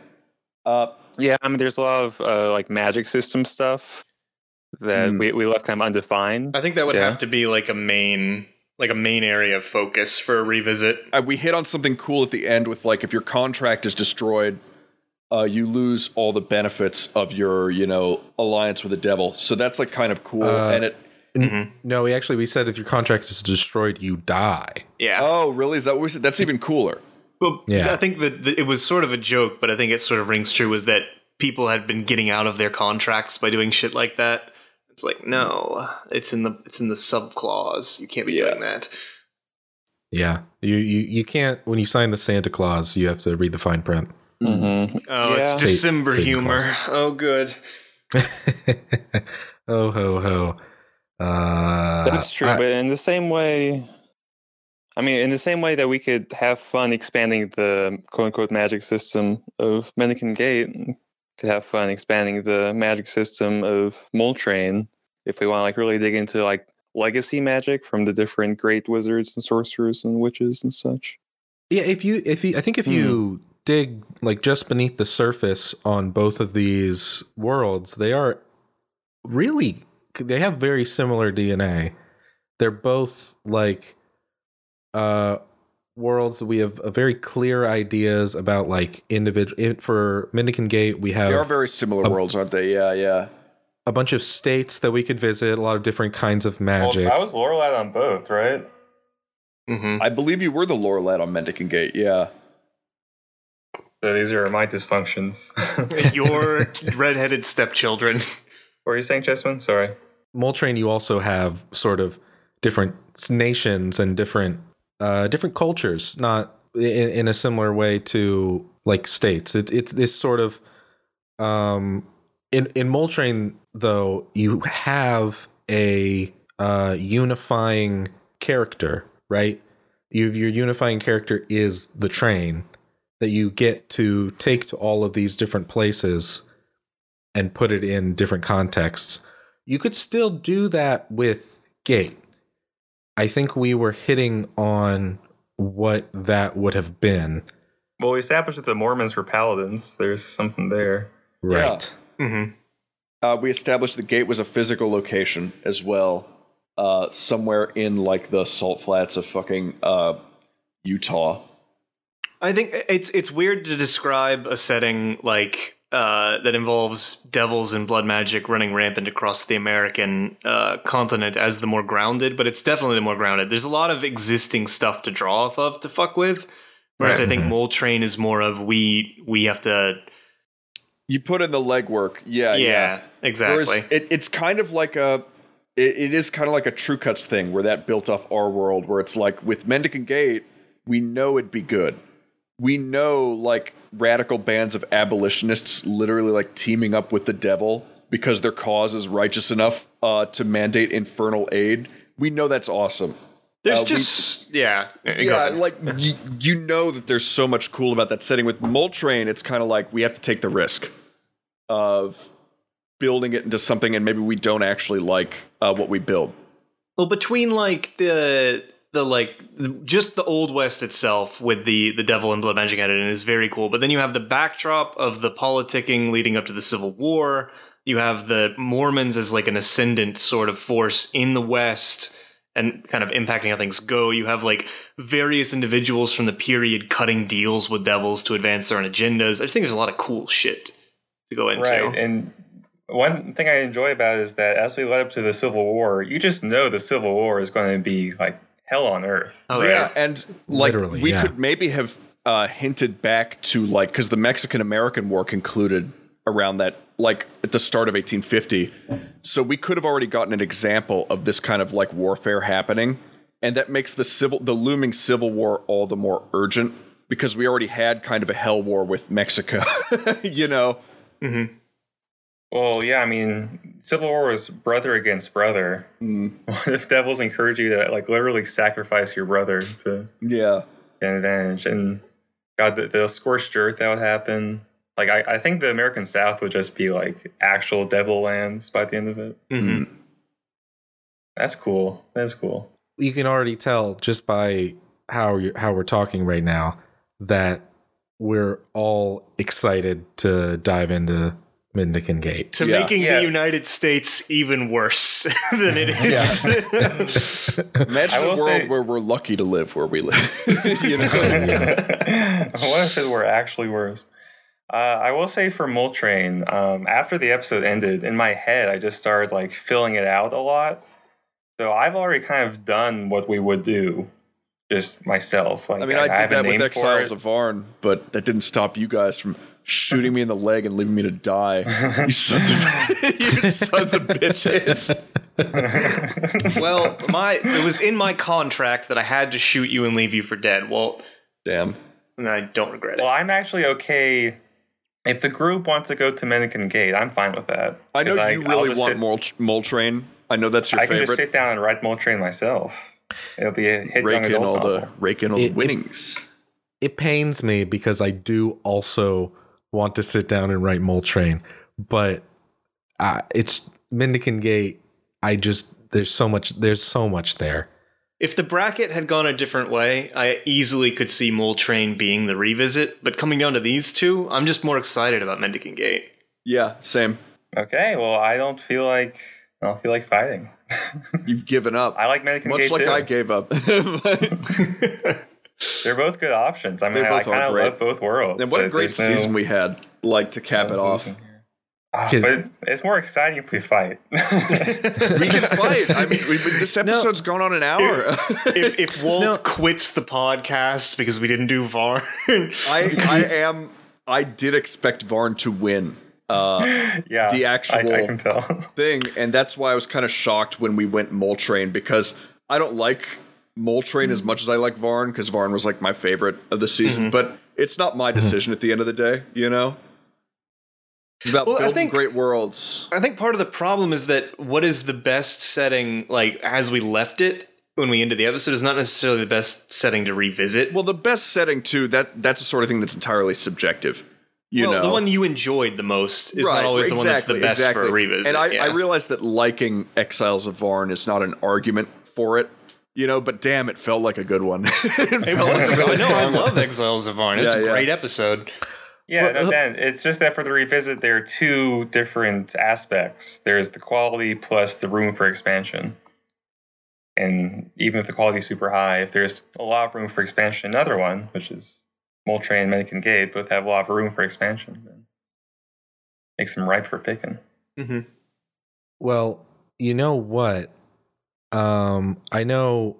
Uh, Yeah, I mean, there's a lot of uh, like magic system stuff that Hmm. we, we left kind of undefined. I think that would Yeah. have to be like a main like a main area of focus for a revisit. uh, we hit on something cool at the end with like if your contract is destroyed, uh, you lose all the benefits of your you know alliance with the devil. So that's like kind of cool. Uh, and it N- No, we actually we said if your contract is destroyed, you die. Yeah. oh really is that what we said? That's even cooler. Well, Yeah. I think that that it was sort of a joke, but I think it sort of rings true was that people had been getting out of their contracts by doing shit like that. It's like, no, it's in the it's in the sub clause. You can't be Yeah. doing that. Yeah, you you you can't when you sign the Santa Claus, you have to read the fine print. Mm-hmm. Oh, Yeah. it's December Satan humor. Claus. Oh, good. oh ho ho. Uh, That's true, I- but in the same way, I mean, in the same way that we could have fun expanding the quote unquote magic system of Mendicant Gate, could have fun expanding the magic system of Mole Train if we want to like really dig into like legacy magic from the different great wizards and sorcerers and witches and such. yeah, if you if you I think if you dig like just beneath the surface on both of these worlds, they are really they have very similar DNA. They're both like uh worlds we have a very clear ideas about like individual for Mendicant Gate we have They are very similar a- worlds, aren't they? Yeah, yeah. a bunch of states that we could visit, a lot of different kinds of magic. Well, I was Lorelad on both, right? mm-hmm. I believe you were the lore lad on Mendicant Gate. Yeah. So these are my dysfunctions. Your redheaded stepchildren. what were you saying, Chessman? Sorry. Mole Train, you also have sort of different nations and different uh, different cultures, not in, in a similar way to like states. It's it's this sort of um, in in Mole Train though you have a uh, unifying character, right? You your unifying character is the train that you get to take to all of these different places and put it in different contexts. You could still do that with Gate. I think we were hitting on what that would have been. Well, we established that the Mormons were paladins. There's something there. Right. Mm-hmm. Uh, we established the gate was a physical location as well, uh, somewhere in like the salt flats of fucking uh, Utah. I think it's it's weird to describe a setting like uh, that involves devils and blood magic running rampant across the American uh, continent as the more grounded, but it's definitely the more grounded. There's a lot of existing stuff to draw off of to fuck with, whereas Right. I think Mole Train is more of we we have to You put in the legwork, yeah, yeah, yeah. exactly. Whereas it, it's kind of like a, it, it is kind of like a True Cuts thing where that built off our world, where it's like with Mendicant Gate, we know it'd be good. We know like radical bands of abolitionists literally like teaming up with the devil because their cause is righteous enough uh, to mandate infernal aid. We know that's awesome. There's uh, we- just yeah, yeah, like you, you know that there's so much cool about that setting. With Mole Train, it's kind of like we have to take the risk of building it into something, and maybe we don't actually like uh, what we build. Well, between like the the like just the old west itself with the the devil and blood magic added in is very cool. But then you have the backdrop of the politicking leading up to the Civil War. You have the Mormons as like an ascendant sort of force in the West and kind of impacting how things go. You have like various individuals from the period cutting deals with devils to advance their own agendas. I just think there's a lot of cool shit to go into. Right. And one thing I enjoy about it is that as we led up to the Civil War, you just know the Civil War is going to be like hell on earth. oh yeah. and like Literally, we yeah. could maybe have uh, hinted back to like because the Mexican American War concluded around that like at the start of 1850 so we could have already gotten an example of this kind of like warfare happening and that makes the civil the looming civil war all the more urgent because we already had kind of a hell war with mexico you know Well, yeah, I mean, Civil War is brother against brother. Mm, What if devils encourage you to like literally sacrifice your brother to yeah an advantage? And God, the, the scorched earth that would happen. Like, I, I think the American South would just be like actual devil lands by the end of it. Mhm. That's cool. That's cool. You can already tell just by how you how we're talking right now that we're all excited to dive into Mendicant Gate. To Yeah. making Yeah. the United States even worse than it is. Yeah. imagine I a will world say- where we're lucky to live where we live you know what if it were actually worse? Uh, I will say for Mole Train, um, after the episode ended, in my head, I just started like filling it out a lot. So I've already kind of done what we would do, just myself. Like, I mean, I, have did a that with Exiles of Varn, but that didn't stop you guys from shooting me in the leg and leaving me to die. you sons of you sons of bitches. well, my it was in my contract that I had to shoot you and leave you for dead. Well, Damn. and I don't regret it. well. I'm actually okay. If the group wants to go to Mendicant Gate, I'm fine with that. I know 'Cause you I'll really want sit- Mol, Mole Train. I know that's your favorite. I can just sit down and write Mole Train myself. It'll be a hit Rake in adult all the novel. rake in all It- the it- winnings. It pains me because I do also want to sit down and write Mole Train, but uh, it's Mendicant Gate. I just there's so much there's so much there. If the bracket had gone a different way, I easily could see Mole Train being the revisit. But coming down to these two, I'm just more excited about Mendicant Gate. Yeah, same. Okay, well, I don't feel like I don't feel like fighting. You've given up. I like Mendicant Gate. Much Gate like too. I gave up. and They're both good options. I mean, They I, I both are kind of love both worlds. And what a great there's no- season we had. Like to cap no it off. losing here. Kid- but it's more exciting if we fight. We can fight. I mean, we've this episode's gone on an hour. if, if Walt No. quits the podcast because we didn't do VAR, I, I am. I did expect Varn to win uh, yeah, the I, actual I can tell. thing, and that's why I was kind of shocked when we went Mole Train because I don't like Mole Train as hmm. much as I like Varn because Varn was like my favorite of the season, hmm. but it's not my hmm. decision at the end of the day, you know. It's about Well, I building think- great worlds. I think part of the problem is that what is the best setting, like as we left it when we ended the episode, is not necessarily the best setting to revisit. Well, the best setting too that that's the sort of thing that's entirely subjective. You well, know, the one you enjoyed the most is Right, not always the one that's the best exactly. for a revisit. And I, yeah. I realize that liking Exiles of Varn is not an argument for it, you know, but damn, it felt like a good one. It Hey, felt well, like a really no, I strong one. love Exiles of Varn. It's Yeah, a yeah. great episode. Yeah, Well, no, uh, Dan, it's just that for the revisit, there are two different aspects. There's the quality plus the room for expansion. And even if the quality is super high, if there's a lot of room for expansion, another one, which is Moltre and Mendicant Gate, both have a lot of room for expansion, then makes them ripe for picking. Mm-hmm. Well, you know what? Um, I know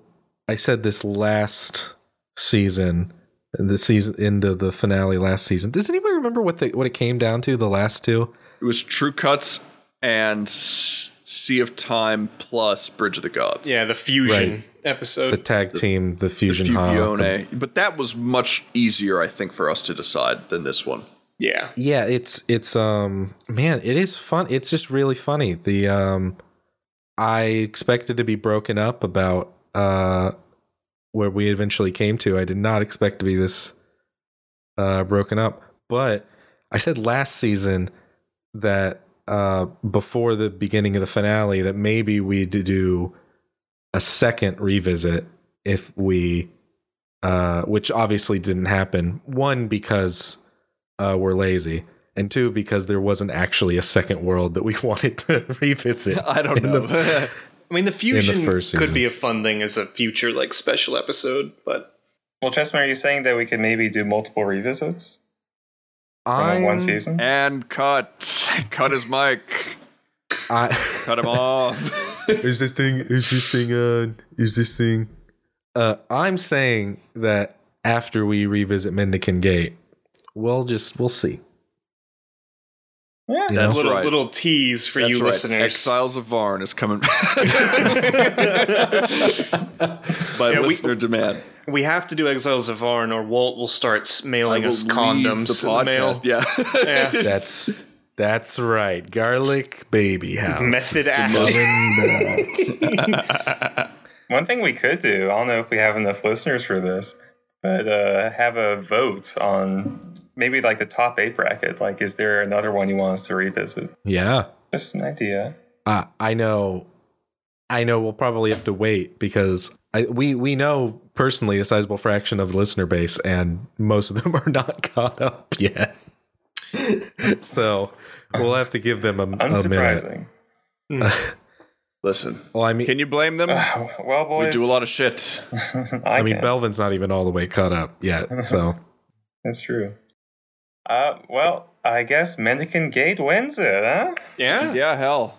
I said this last season, the season end of the finale last season. Does anybody remember what the what it came down to? The last two? It was True Cuts and Sea of Time plus Bridge of the Gods. Yeah, the fusion Right. episode. The tag team, the The fusion hub. Fugione. But that was much easier, I think, for us to decide than this one. yeah. Yeah, it's it's um man, it is fun. It's just really funny. The um I expected to be broken up about uh where we eventually came to. I did not expect to be this uh broken up. But I said last season that uh before the beginning of the finale that maybe we'd do a second revisit if we uh which obviously didn't happen. One because uh, we're lazy, and two because there wasn't actually a second world that we wanted to revisit. I don't know. the- I mean, the fusion first could season. be a fun thing as a future like special episode, but Well, Chessman, are you saying that we could maybe do multiple revisits from that one season? and cut. Cut his mic. I, Cut him off. is this thing? Is this thing on? Is this thing? Uh, I'm saying that after we revisit Mendicant Gate, we'll just we'll see. Yeah, You That's little right. little tease for That's you right. listeners. Exiles of Varn is coming by Yeah, we- listener demand. We have to do Exiles of Varn, or Walt will start mailing will us condoms the in the mail. Yeah. Yeah. That's that's right. Garlic baby house. Method Smelling One thing we could do, I don't know if we have enough listeners for this, but uh, have a vote on maybe like the top eight bracket. Like, is there another one you want us to revisit? yeah. Just an idea. Uh, I know, I know. We'll probably have to wait because I, we we know personally a sizable fraction of the listener base, and most of them are not caught up yet. so we'll have to give them a, a minute. Unsurprising. Listen, Well, I mean, can you blame them? well, boys. We do a lot of shit. I, I mean. Belvin's not even all the way caught up yet. So That's true. Uh, well, I guess Mendicant Gate wins it, huh? Yeah. Yeah, hell.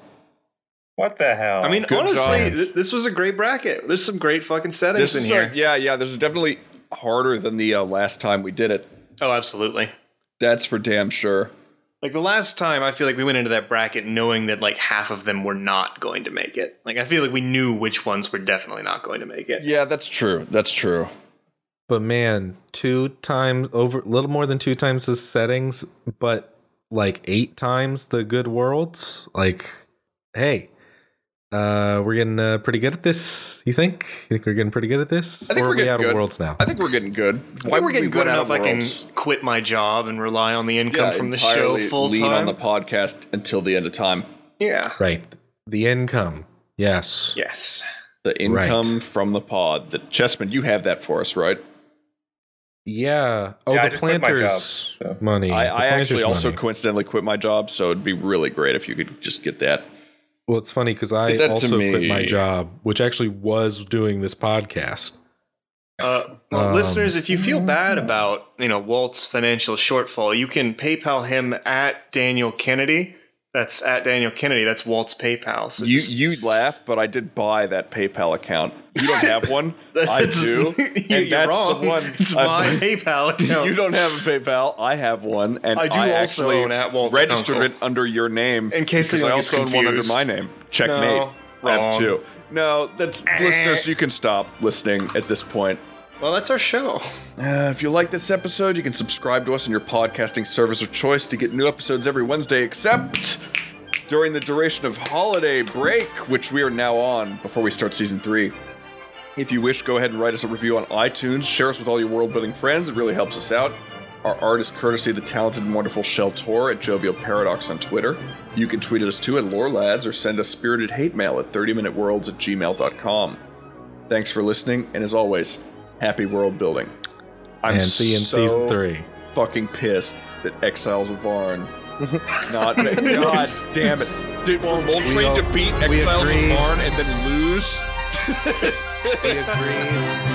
What the hell? I mean, Good honestly, th- this was a great bracket. There's some great fucking settings This in here. a- yeah, yeah. This is definitely harder than the uh, last time we did it. oh, absolutely. That's for damn sure. Like the last time, I feel like we went into that bracket knowing that like half of them were not going to make it. Like I feel like we knew which ones were definitely not going to make it. Yeah, that's true. That's true. But man, two times over, a little more than two times the settings, but like eight times the good worlds. Like, hey, uh, we're getting uh, pretty good at this. You think? You think we're getting pretty good at this? I think or we're are we getting out good. of worlds now? I think we're getting good. I think we're getting good enough. I can quit my job and rely on the income Yeah, from the show entirely full lean on the podcast until the end of time. yeah. right. The income. Yes. Yes. The income Right. from the pod. The Chessman, you have that for us, right? Yeah. Oh, Yeah, the just quit job, planters so. money. I, I planters actually also money. coincidentally quit my job, so it'd be really great if you could just get that. Well, it's funny because I also quit my job, which actually was doing this podcast. Uh, well, Um, listeners, if you feel bad about you know Walt's financial shortfall, you can PayPal him at Daniel Kennedy That's at Daniel Kennedy. That's Walt's PayPal. So You just- you laugh, but I did buy that PayPal account. You don't have one. I do. you- and You're that's wrong. the one. It's I- my PayPal account. You don't have a PayPal. I have one, and I I, do also actually own at Walter registered Kunkel. it under your name In case I also own one under my name. Checkmate. No, I have wrong. two. No, that's eh. listeners. You can stop listening at this point. Well, that's our show. Uh, if you like this episode, you can subscribe to us on your podcasting service of choice to get new episodes every Wednesday, except during the duration of holiday break, which we are now on before we start season three. If you wish, go ahead and write us a review on iTunes. Share us with all your world building friends. It really helps us out. Our art is courtesy of the talented and wonderful Shell Tor at Jovial Paradox on Twitter. You can tweet at us too at LoreLads or send us spirited hate mail at 30minuteworlds at gmail.com. Thanks for listening, and as always, happy world building. I'm and see in so season three. fucking pissed that Exiles of Varn not God damn it. Did for Mole Train all- to beat Exiles of agree. Varn and then lose? We agree.